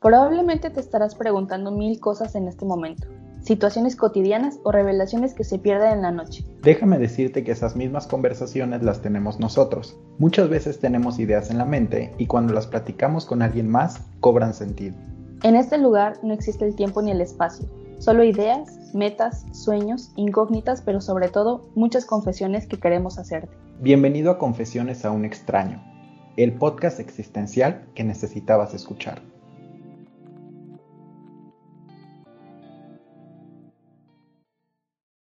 Probablemente te estarás preguntando mil cosas en este momento, situaciones cotidianas o revelaciones que se pierden en la noche. Déjame decirte que esas mismas conversaciones las tenemos nosotros. Muchas veces tenemos ideas en la mente y cuando las platicamos con alguien más, cobran sentido. En este lugar no existe el tiempo ni el espacio, solo ideas, metas, sueños, incógnitas, pero sobre todo muchas confesiones que queremos hacerte. Bienvenido a Confesiones a un extraño, el podcast existencial que necesitabas escuchar.